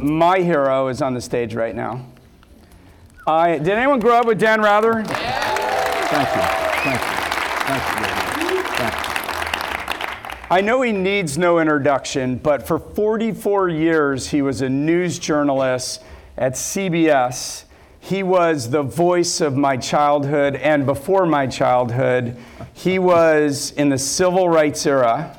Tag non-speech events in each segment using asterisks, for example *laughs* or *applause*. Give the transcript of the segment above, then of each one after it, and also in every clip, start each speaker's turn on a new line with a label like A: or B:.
A: my hero is on the stage right now. I, did anyone grow up with Dan Rather?
B: Thank you. Thank you. Thank you. Thank you.
A: I know he needs no introduction, but for 44 years he was a news journalist at CBS. He was the voice of my childhood and before my childhood. He was in the civil rights era,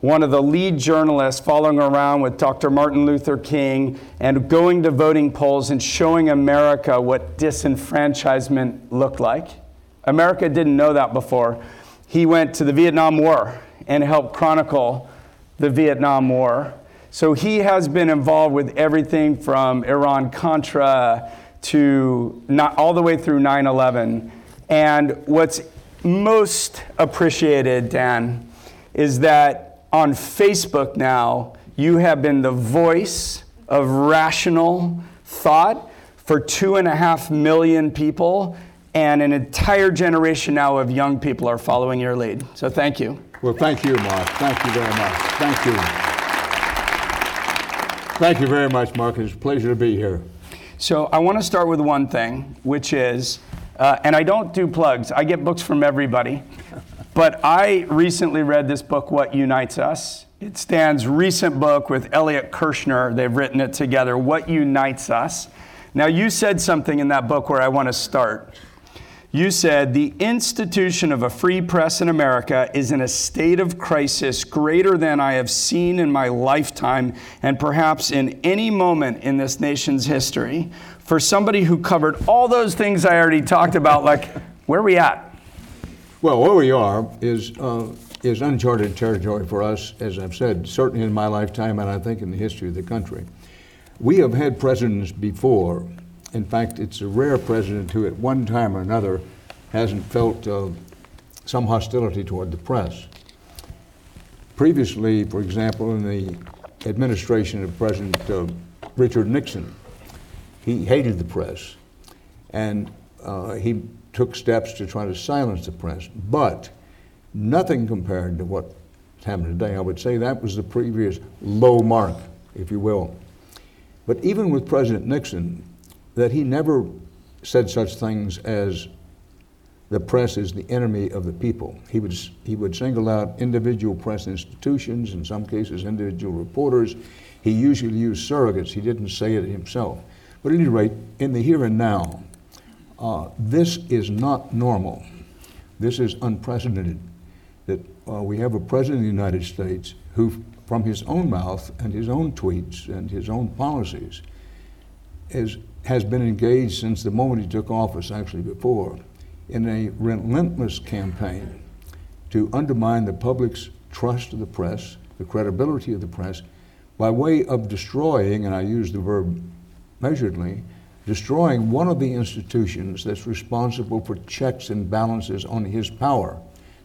A: one of the lead journalists following around with Dr. Martin Luther King and going to voting polls and showing America what disenfranchisement looked like. America didn't know that before. He went to the Vietnam War and helped chronicle the Vietnam War. So he has been involved with everything from Iran Contra to not all the way through 9/11. And what's most appreciated, Dan, is that on Facebook now you have been the voice of rational thought for two and a half million people, and an entire generation now of young people are following your lead. So thank you.
B: Well, thank you, Mark. Thank you very much. Thank you. Thank you very much, Mark. It's a pleasure to be here.
A: So I want to start with one thing, which is, uh, and I don't do plugs, I get books from everybody. But I recently read this book, What Unites Us. It's Dan's recent book with Elliot Kirschner. They've written it together, What Unites Us. Now, you said something in that book where I want to start. You said the institution of a free press in America is in a state of crisis greater than I have seen in my lifetime and perhaps in any moment in this nation's history. For somebody who covered all those things I already talked about, like, where are we at?
B: Well, where we are is, uh, is uncharted territory for us, as I've said, certainly in my lifetime and I think in the history of the country. We have had presidents before. In fact, it's a rare president who, at one time or another, hasn't felt uh, some hostility toward the press. Previously, for example, in the administration of President uh, Richard Nixon, he hated the press and uh, he took steps to try to silence the press. But nothing compared to what's happening today. I would say that was the previous low mark, if you will. But even with President Nixon, that he never said such things as the press is the enemy of the people. He would, he would single out individual press institutions, in some cases, individual reporters. He usually used surrogates. He didn't say it himself. But at any rate, in the here and now, uh, this is not normal. This is unprecedented. That uh, we have a president of the United States who, from his own mouth and his own tweets and his own policies, is, has been engaged since the moment he took office, actually before, in a relentless campaign to undermine the public's trust of the press, the credibility of the press, by way of destroying, and I use the verb measuredly, destroying one of the institutions that's responsible for checks and balances on his power.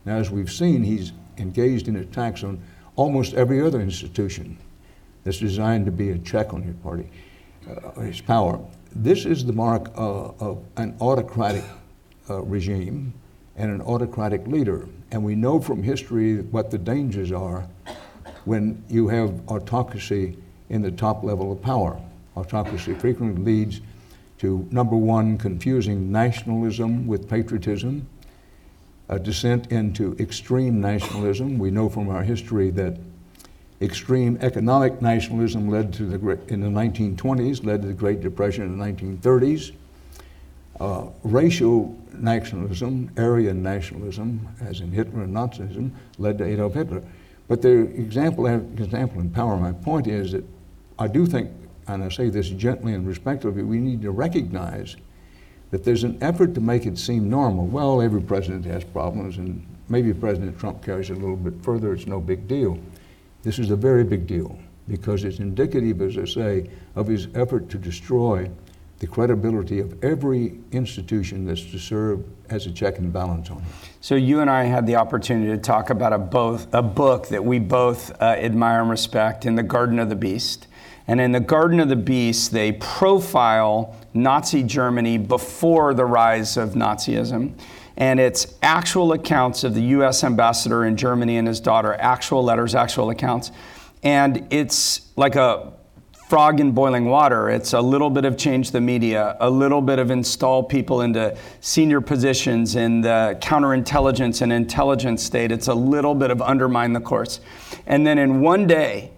B: Now, as we've seen, he's engaged in attacks on almost every other institution that's designed to be a check on his party, uh, his power. This is the mark uh, of an autocratic uh, regime and an autocratic leader. And we know from history what the dangers are when you have autocracy in the top level of power. Autocracy frequently leads to, number one, confusing nationalism with patriotism, a descent into extreme nationalism. We know from our history that extreme economic nationalism led to the in the 1920s led to the Great Depression in the 1930s. Uh, racial nationalism, Aryan nationalism, as in Hitler and Nazism, led to Adolf Hitler. But the example, example in power, my point is that I do think, and I say this gently and respectfully, we need to recognize that there's an effort to make it seem normal. Well, every president has problems, and maybe President Trump carries it a little bit further, it's no big deal. This is a very big deal because it's indicative, as I say, of his effort to destroy the credibility of every institution that's to serve as a check and balance on it.
A: So you and I had the opportunity to talk about a, both, a book that we both uh, admire and respect in The Garden of the Beast. And in The Garden of the Beast, they profile Nazi Germany before the rise of Nazism. And it's actual accounts of the US ambassador in Germany and his daughter, actual letters, actual accounts. And it's like a frog in boiling water. It's a little bit of change the media, a little bit of install people into senior positions in the counterintelligence and intelligence state. It's a little bit of undermine the course. And then in one day,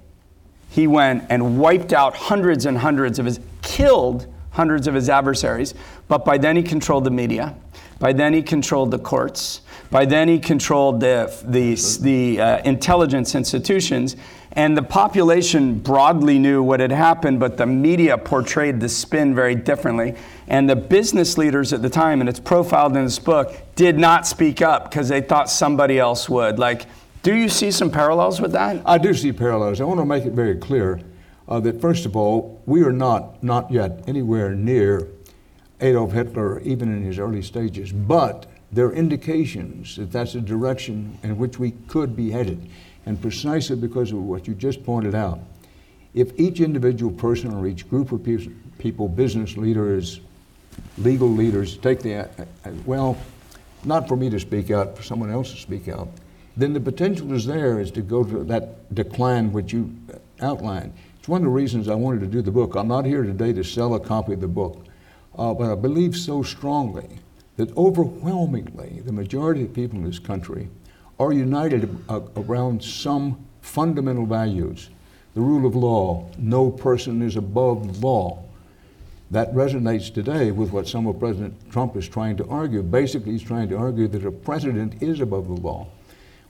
A: he went and wiped out hundreds and hundreds of his, killed hundreds of his adversaries. But by then he controlled the media. By then he controlled the courts. By then he controlled the, the, the uh, intelligence institutions. And the population broadly knew what had happened, but the media portrayed the spin very differently. And the business leaders at the time, and it's profiled in this book, did not speak up because they thought somebody else would. Like, do you see some parallels with that?
B: I do see parallels. I want to make it very clear uh, that, first of all, we are not, not yet anywhere near Adolf Hitler, even in his early stages, but there are indications that that's a direction in which we could be headed. And precisely because of what you just pointed out, if each individual person or each group of people, business leaders, legal leaders, take the, uh, uh, well, not for me to speak out, for someone else to speak out, then the potential is there is to go to that decline which you outlined. It's one of the reasons I wanted to do the book. I'm not here today to sell a copy of the book, uh, but I believe so strongly that overwhelmingly the majority of people in this country are united around some fundamental values. The rule of law, no person is above the law. That resonates today with what some of President Trump is trying to argue. Basically, he's trying to argue that a president is above the law.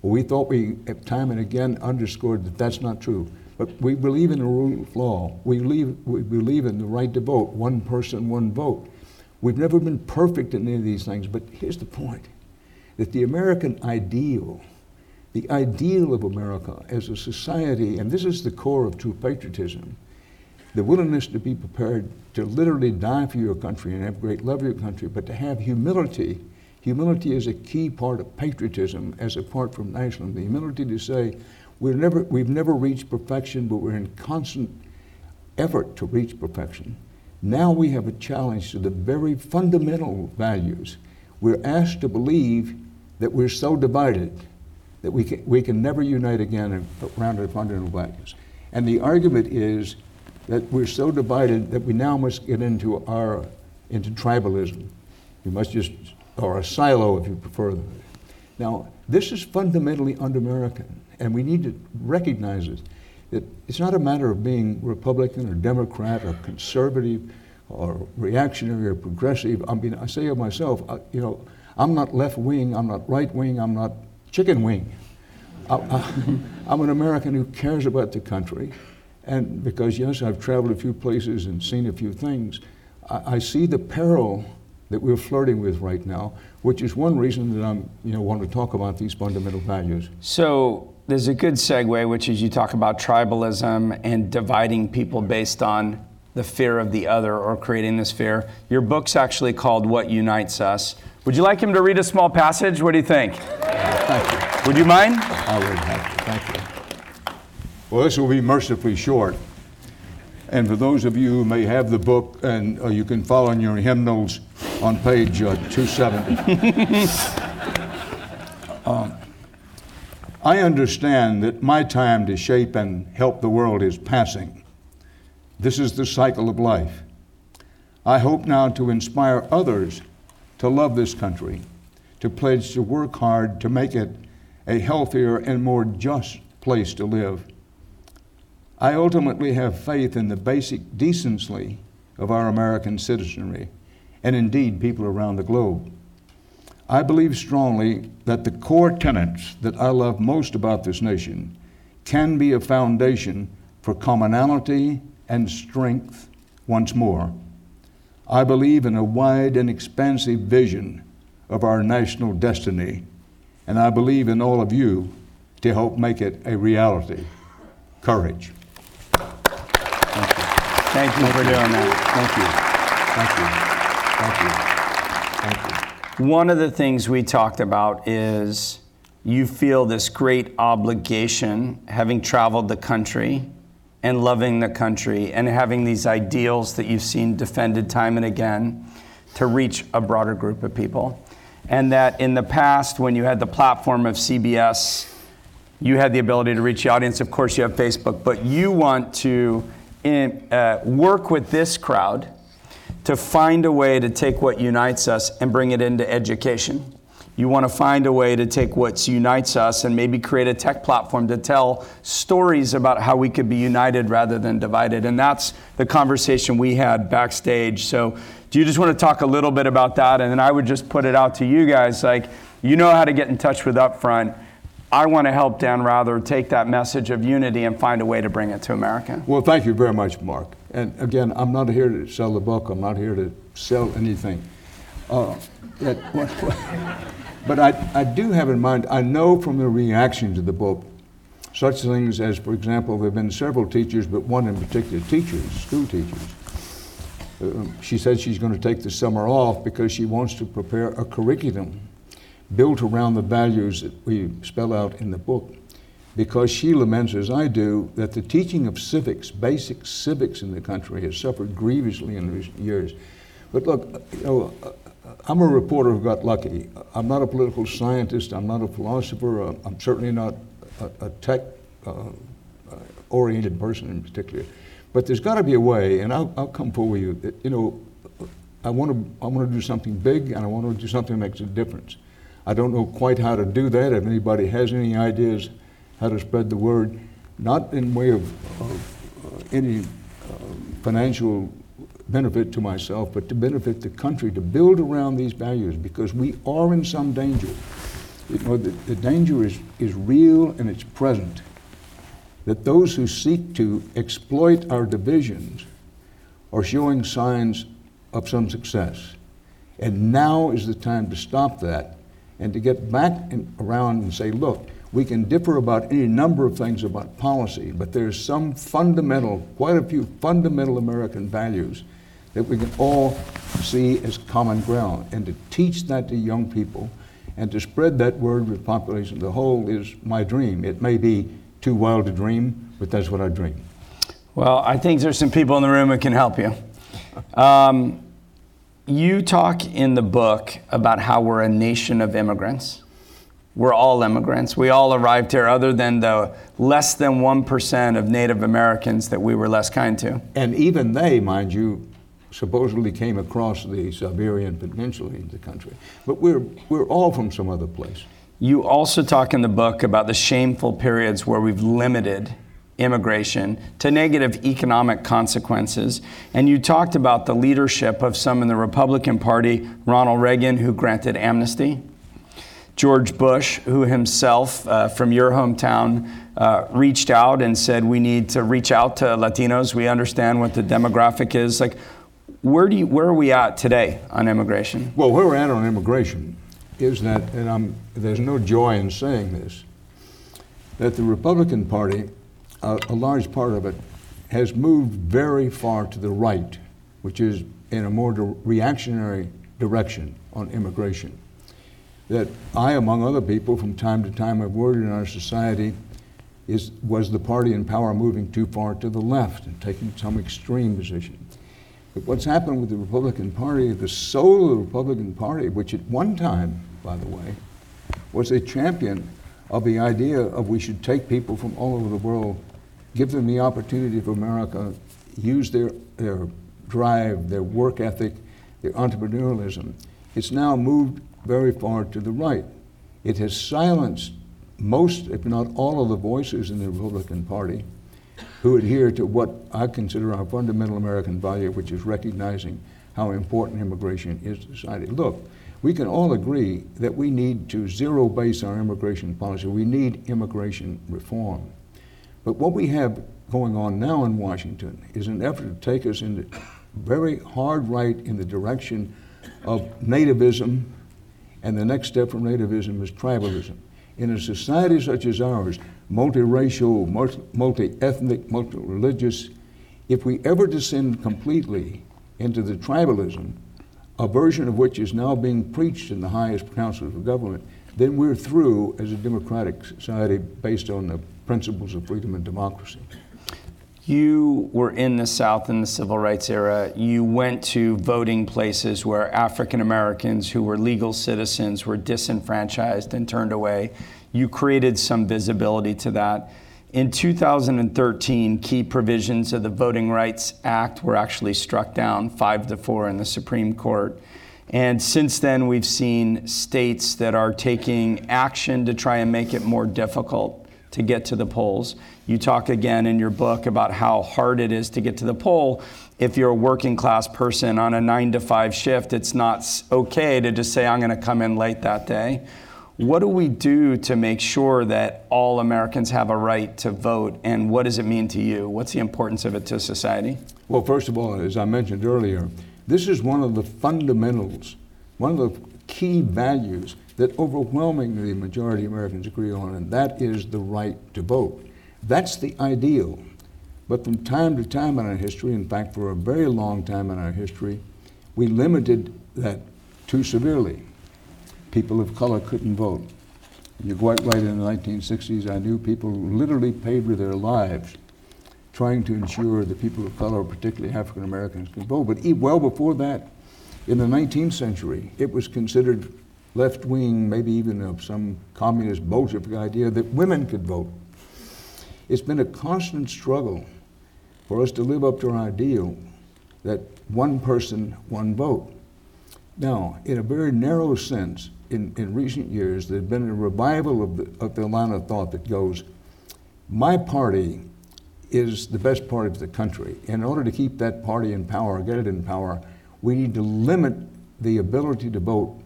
B: We thought we, time and again, underscored that that's not true. But we believe in the rule of law. We believe, we believe in the right to vote, one person, one vote. We've never been perfect in any of these things, but here's the point that the American ideal, the ideal of America as a society, and this is the core of true patriotism, the willingness to be prepared to literally die for your country and have great love for your country, but to have humility. Humility is a key part of patriotism as apart from nationalism. The humility to say, we're never, we've never reached perfection, but we're in constant effort to reach perfection. Now we have a challenge to the very fundamental values. We're asked to believe that we're so divided that we can, we can never unite again around our fundamental values. And the argument is that we're so divided that we now must get into our into tribalism. We must just, or a silo if you prefer. Now, this is fundamentally un-American, and we need to recognize it. That it's not a matter of being Republican or Democrat or conservative or reactionary or progressive. I mean, I say of myself, you know, I'm not left wing, I'm not right wing, I'm not chicken wing. I, am *laughs* an American who cares about the country. And because, yes, I've traveled a few places and seen a few things, I, I see the peril that we're flirting with right now, which is one reason that I'm, you know, want to talk about these fundamental values.
A: So there's a good segue, which is you talk about tribalism and dividing people based on the fear of the other or creating this fear. Your book's actually called What Unites Us. Would you like him to read a small passage? What do you think?
B: Thank you.
A: Would you mind?
B: I would have to. Thank you. Well, this will be mercifully short. And for those of you who may have the book, and uh, you can follow in your hymnals on page uh, 270. *laughs* um, I understand that my time to shape and help the world is passing. This is the cycle of life. I hope now to inspire others to love this country, to pledge to work hard to make it a healthier and more just place to live. I ultimately have faith in the basic decency of our American citizenry, and indeed people around the globe. I believe strongly that the core tenets that I love most about this nation can be a foundation for commonality and strength once more. I believe in a wide and expansive vision of our national destiny, and I believe in all of you to help make it a reality. Courage.
A: Thank you. Thank you for doing that.
B: Thank you. Thank you. Thank you. Thank you.
A: One of the things we talked about is you feel this great obligation, having traveled the country, and loving the country and having these ideals that you've seen defended time and again to reach a broader group of people. And that in the past, when you had the platform of CBS, you had the ability to reach the audience. Of course, you have Facebook, but you want to in, uh, work with this crowd to find a way to take what unites us and bring it into education. You want to find a way to take what unites us and maybe create a tech platform to tell stories about how we could be united rather than divided. And that's the conversation we had backstage. So, do you just want to talk a little bit about that? And then I would just put it out to you guys like, you know how to get in touch with Upfront. I want to help Dan Rather take that message of unity and find a way to bring it to America.
B: Well, thank you very much, Mark. And again, I'm not here to sell the book. I'm not here to sell anything. Uh, that, *laughs* but I, I do have in mind, I know from the reaction to the book, such things as, for example, there have been several teachers, but one in particular, teachers, school teachers. Uh, she said she's going to take the summer off because she wants to prepare a curriculum built around the values that we spell out in the book. Because she laments, as I do, that the teaching of civics, basic civics in the country, has suffered grievously in recent years. But look, you know, I'm a reporter who got lucky. I'm not a political scientist. I'm not a philosopher. Uh, I'm certainly not a, a tech uh, uh, oriented person in particular. But there's got to be a way, and I'll, I'll come forward with you. That, you know, I want to I want to do something big, and I want to do something that makes a difference. I don't know quite how to do that. If anybody has any ideas how to spread the word, not in way of, of uh, any uh, financial benefit to myself, but to benefit the country, to build around these values, because we are in some danger. You know, the, the danger is, is real and it's present. That those who seek to exploit our divisions are showing signs of some success. And now is the time to stop that and to get back in, around and say, look, we can differ about any number of things about policy, but there's some fundamental, quite a few fundamental American values that we can all see as common ground. And to teach that to young people and to spread that word with population a whole is my dream. It may be too wild to dream, but that's what I dream.
A: Well, I think there's some people in the room that can help you. Um, you talk in the book about how we're a nation of immigrants. We're all immigrants. We all arrived here, other than the less than 1% of Native Americans that we were less kind to.
B: And even they, mind you, supposedly came across the Siberian Peninsula into the country. But we're, we're all from some other place.
A: You also talk in the book about the shameful periods where we've limited immigration to negative economic consequences. And you talked about the leadership of some in the Republican Party, Ronald Reagan, who granted amnesty, George Bush, who himself, uh, from your hometown, uh, reached out and said, We need to reach out to Latinos. We understand what the demographic is. Like, where, do you, where are we at today on immigration?
B: Well, where we're at on immigration is that, and I'm, there's no joy in saying this, that the Republican Party a, a large part of it has moved very far to the right, which is in a more reactionary direction on immigration. That I, among other people, from time to time have worried in our society is, was the party in power moving too far to the left and taking some extreme position. But what's happened with the Republican Party, the soul of the Republican Party, which at one time, by the way, was a champion of the idea of we should take people from all over the world give them the opportunity for America, use their, their drive, their work ethic, their entrepreneurialism. It's now moved very far to the right. It has silenced most, if not all, of the voices in the Republican Party who adhere to what I consider our fundamental American value, which is recognizing how important immigration is to society. Look, we can all agree that we need to zero base our immigration policy. We need immigration reform. But what we have going on now in Washington is an effort to take us into very hard right in the direction of nativism, and the next step from nativism is tribalism. In a society such as ours, multiracial, multi ethnic, multi religious, if we ever descend completely into the tribalism, a version of which is now being preached in the highest councils of government, then we're through as a democratic society based on the principles of freedom and democracy.
A: You were in the South in the civil rights era. You went to voting places where African Americans who were legal citizens were disenfranchised and turned away. You created some visibility to that. in 2013, key provisions of the Voting Rights Act were actually struck down five to four in the Supreme Court. And since then, we've seen states that are taking action to try and make it more difficult to get to the polls. You talk again in your book about how hard it is to get to the poll. If you're a working class person on a nine to five shift, it's not okay to just say, I'm going to come in late that day. What do we do to make sure that all Americans have a right to vote? And what does it mean to you? What's the importance of it to society?
B: Well, first of all, as I mentioned earlier, this is one of the fundamentals, one of the key values that overwhelmingly the majority of Americans agree on, and that is the right to vote. That's the ideal. But from time to time in our history, in fact, for a very long time in our history, we limited that too severely people of color couldn't vote. You're quite right, in the 1960s, I knew people literally paid with their lives trying to ensure that people of color, particularly African Americans, could vote. But well before that, in the 19th century, it was considered left wing, maybe even of some communist Bolshevik idea that women could vote. It's been a constant struggle for us to live up to our ideal that one person, one vote. Now, in a very narrow sense, in, in recent years, there's been a revival of the, of the line of thought that goes, my party is the best party of the country. In order to keep that party in power, get it in power, we need to limit the ability to vote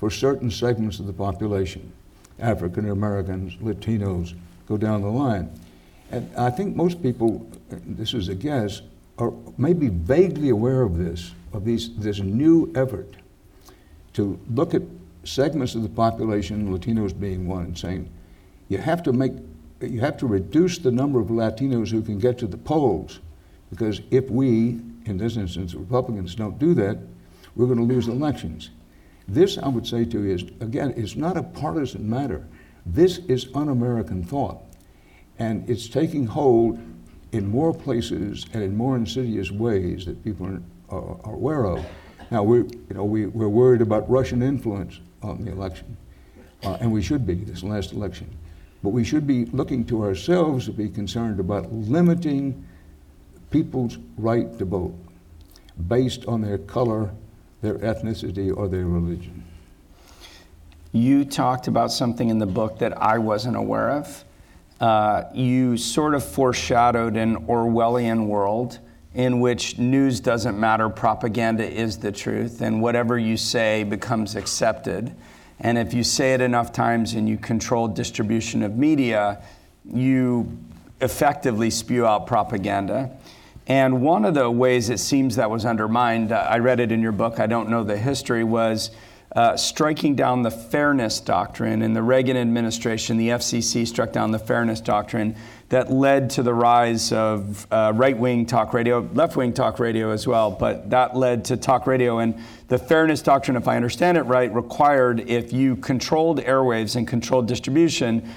B: for certain segments of the population African Americans, Latinos, go down the line. And I think most people, this is a guess, are maybe vaguely aware of this, of these, this new effort to look at segments of the population, Latinos being one, and saying you have to make you have to reduce the number of Latinos who can get to the polls, because if we, in this instance, Republicans, don't do that, we're going to lose elections. This, I would say to you, is again, is not a partisan matter. This is un-American thought, and it's taking hold in more places and in more insidious ways that people are, are, are aware of. Now, we, you know, we, we're worried about Russian influence on the election, uh, and we should be this last election. But we should be looking to ourselves to be concerned about limiting people's right to vote based on their color, their ethnicity, or their religion.
A: You talked about something in the book that I wasn't aware of. Uh, you sort of foreshadowed an Orwellian world in which news doesn't matter, propaganda is the truth, and whatever you say becomes accepted. And if you say it enough times and you control distribution of media, you effectively spew out propaganda. And one of the ways it seems that was undermined, uh, I read it in your book, I don't know the history, was uh, striking down the fairness doctrine. In the Reagan administration, the FCC struck down the fairness doctrine that led to the rise of uh, right wing talk radio, left wing talk radio as well, but that led to talk radio. And the fairness doctrine, if I understand it right, required if you controlled airwaves and controlled distribution,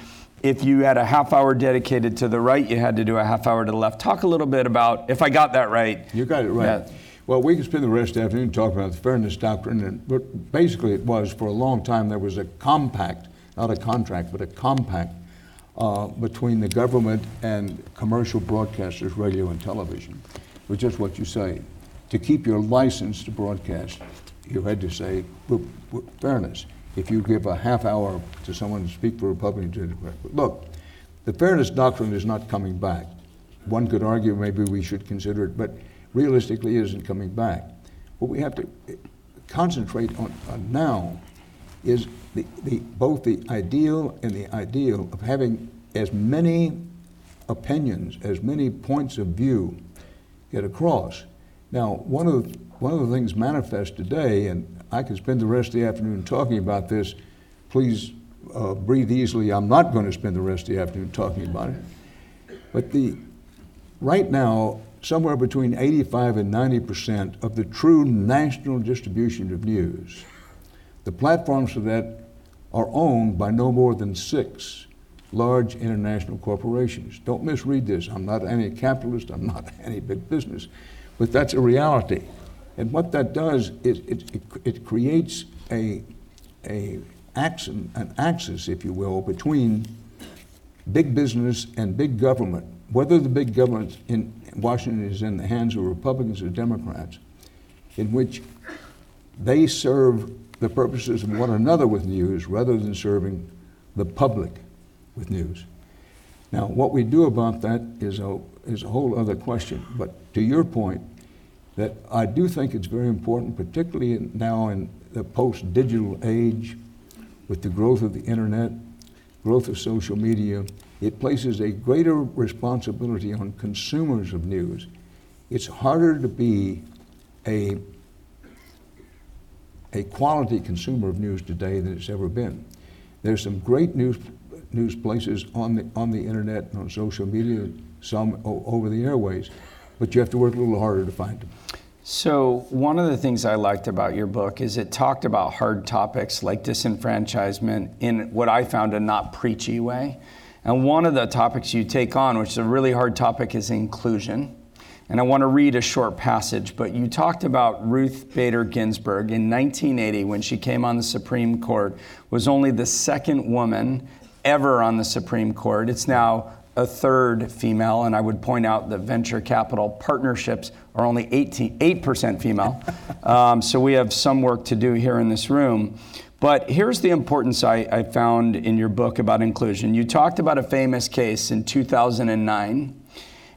A: if you had a half hour dedicated to the right, you had to do a half hour to the left. Talk a little bit about, if I got that right.
B: You got it right. Well, we can spend the rest of the afternoon talking about the fairness doctrine, and basically it was for a long time there was a compact, not a contract, but a compact uh, between the government and commercial broadcasters, radio and television, which just what you say. To keep your license to broadcast, you had to say fairness. If you give a half hour to someone to speak for a Republican, look, the fairness doctrine is not coming back. One could argue maybe we should consider it, but realistically it isn't coming back. What we have to eh, concentrate on, on now is the, the, both the ideal and the ideal of having as many opinions, as many points of view get across. Now, one of the, one of the things manifest today, and I could spend the rest of the afternoon talking about this. Please uh, breathe easily. I'm not going to spend the rest of the afternoon talking about it. But the right now, somewhere between 85 and 90 percent of the true national distribution of news, the platforms for that are owned by no more than six large international corporations. Don't misread this. I'm not anti capitalist, I'm not *laughs* anti big business, but that's a reality. And what that does is it, it, it creates a, a axis, an axis, if you will, between big business and big government, whether the big government in Washington is in the hands of Republicans or Democrats, in which they serve the purposes of one another with news rather than serving the public with news. Now, what we do about that is a, is a whole other question. But to your point, that I do think it's very important, particularly now in the post digital age, with the growth of the internet, growth of social media, it places a greater responsibility on consumers of news. It's harder to be a, a quality consumer of news today than it's ever been. There's some great news, news places on the, on the internet and on social media, some over the airways, but you have to work a little harder to find them.
A: So, one of the things I liked about your book is it talked about hard topics like disenfranchisement in what I found a not preachy way. And one of the topics you take on, which is a really hard topic, is inclusion. And I want to read a short passage, but you talked about Ruth Bader Ginsburg in 1980 when she came on the Supreme Court, was only the second woman ever on the Supreme Court. It's now a third female, and I would point out that venture capital partnerships are only 18, 8% female. *laughs* Um, so we have some work to do here in this room. But here's the importance I, I found in your book about inclusion. You talked about a famous case in 2009,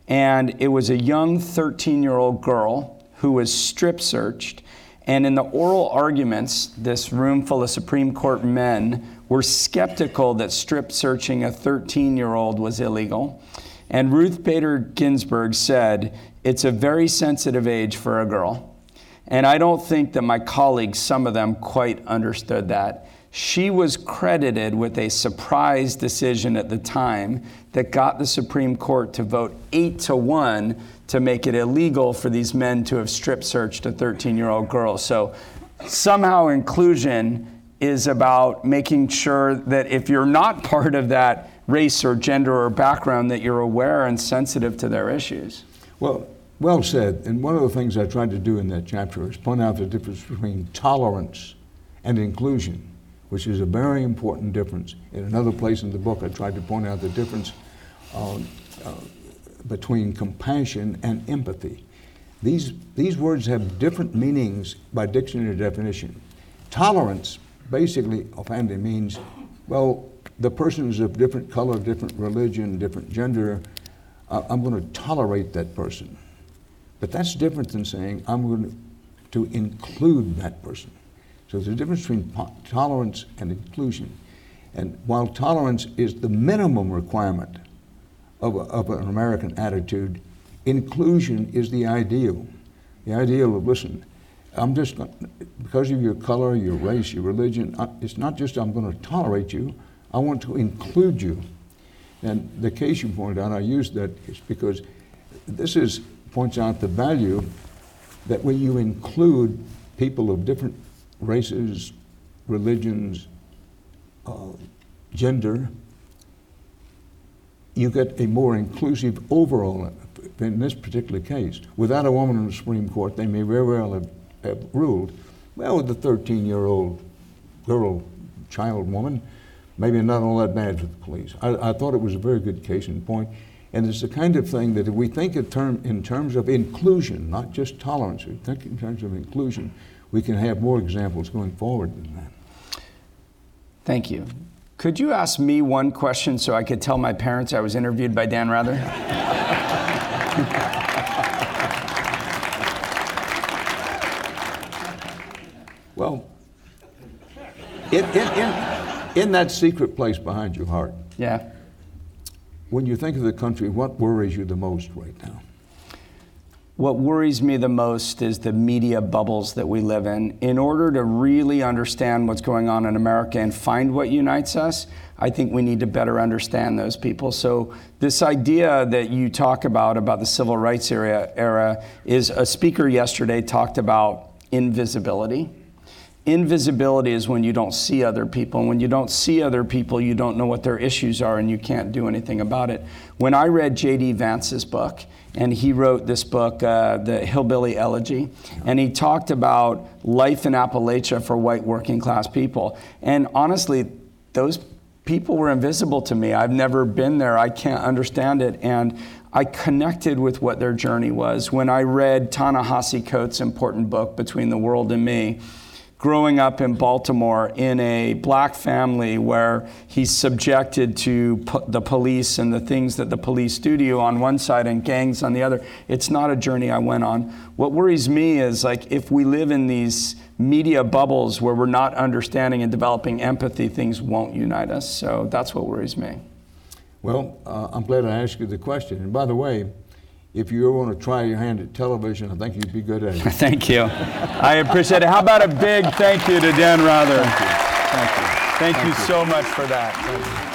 A: and it was a young 13 year old girl who was strip searched. And in the oral arguments, this room full of Supreme Court men were skeptical that strip searching a 13 year old was illegal. And Ruth Bader Ginsburg said, It's a very sensitive age for a girl. And I don't think that my colleagues, some of them, quite understood that. She was credited with a surprise decision at the time that got the Supreme Court to vote eight to one to make it illegal for these men to have strip searched a 13 year old girl. So somehow inclusion is about making sure that if you're not *laughs* part of that race or gender or background, that you're aware and sensitive to their issues.
B: Well, well said. And one of the things I tried to do in that chapter is point out the difference between tolerance and inclusion, which is a very important difference. In another place in the book, I tried to point out the difference uh, uh, between compassion and empathy. These, these words have different meanings by dictionary definition. Tolerance basically, offending means, well, the person is of different color, different religion, different gender. I'm going to tolerate that person. But that's different than saying I'm going to include that person. So there's a difference between tolerance and inclusion. And while tolerance is the minimum requirement of, a, of an American attitude, inclusion is the ideal. The ideal of, listen, I'm just, going because of your color, your race, your religion, it's not just I'm going to tolerate you, I want to include you. And the case you pointed out, I used that is because this is points out the value that when you include people of different races, religions, uh, gender, you get a more inclusive overall in this particular case. Without a woman in the Supreme Court, they may very well have, have ruled, well, with the 13 year old girl, child woman, maybe not all that bad for the police. I, I thought it was a very good case in point. And it's the kind of thing that if we think in, term, in terms of inclusion, not just tolerance, we think in terms of inclusion, we can have more examples going forward than that.
A: Thank you. Could you ask me one question so I could tell my parents I was interviewed by Dan Rather? *laughs*
B: well, in, in, in, in that secret place behind your heart.
A: Yeah
B: when you think of the country, what worries you the most right now?
A: What worries me the most is the media bubbles that we live in. In order to really understand what's going on in America and find what unites us, I think we need to better understand those people. So, this idea that you talk about, about the civil rights era, era is a speaker yesterday talked about invisibility Invisibility is when you don't see other people. And when you don't see other people, you don't know what their issues are and you can't do anything about it. When I read J.D. Vance's book, and he wrote this book, uh, The Hillbilly Elegy, and he talked about life in Appalachia for white working class people. And honestly, those people were invisible to me. I've never been there. I can't understand it. And I connected with what their journey was when I read Ta-Nehisi Coates' important book, Between the World and Me growing up in Baltimore in a black family where he's subjected to po- the police and the things that the police do to you on one side and gangs on the other. It's not a journey I went on. What worries me is like if we live in these media bubbles where we're not understanding and developing empathy, things won't unite us. So that's what worries me.
B: Well, uh, I'm glad I asked you the question. And by the way, if you ever want to try your hand at television, I think you'd be good at it. *laughs*
A: thank you. I appreciate it. How about a big thank you to Dan Rather? Thank you. Thank you, thank thank you so much for that.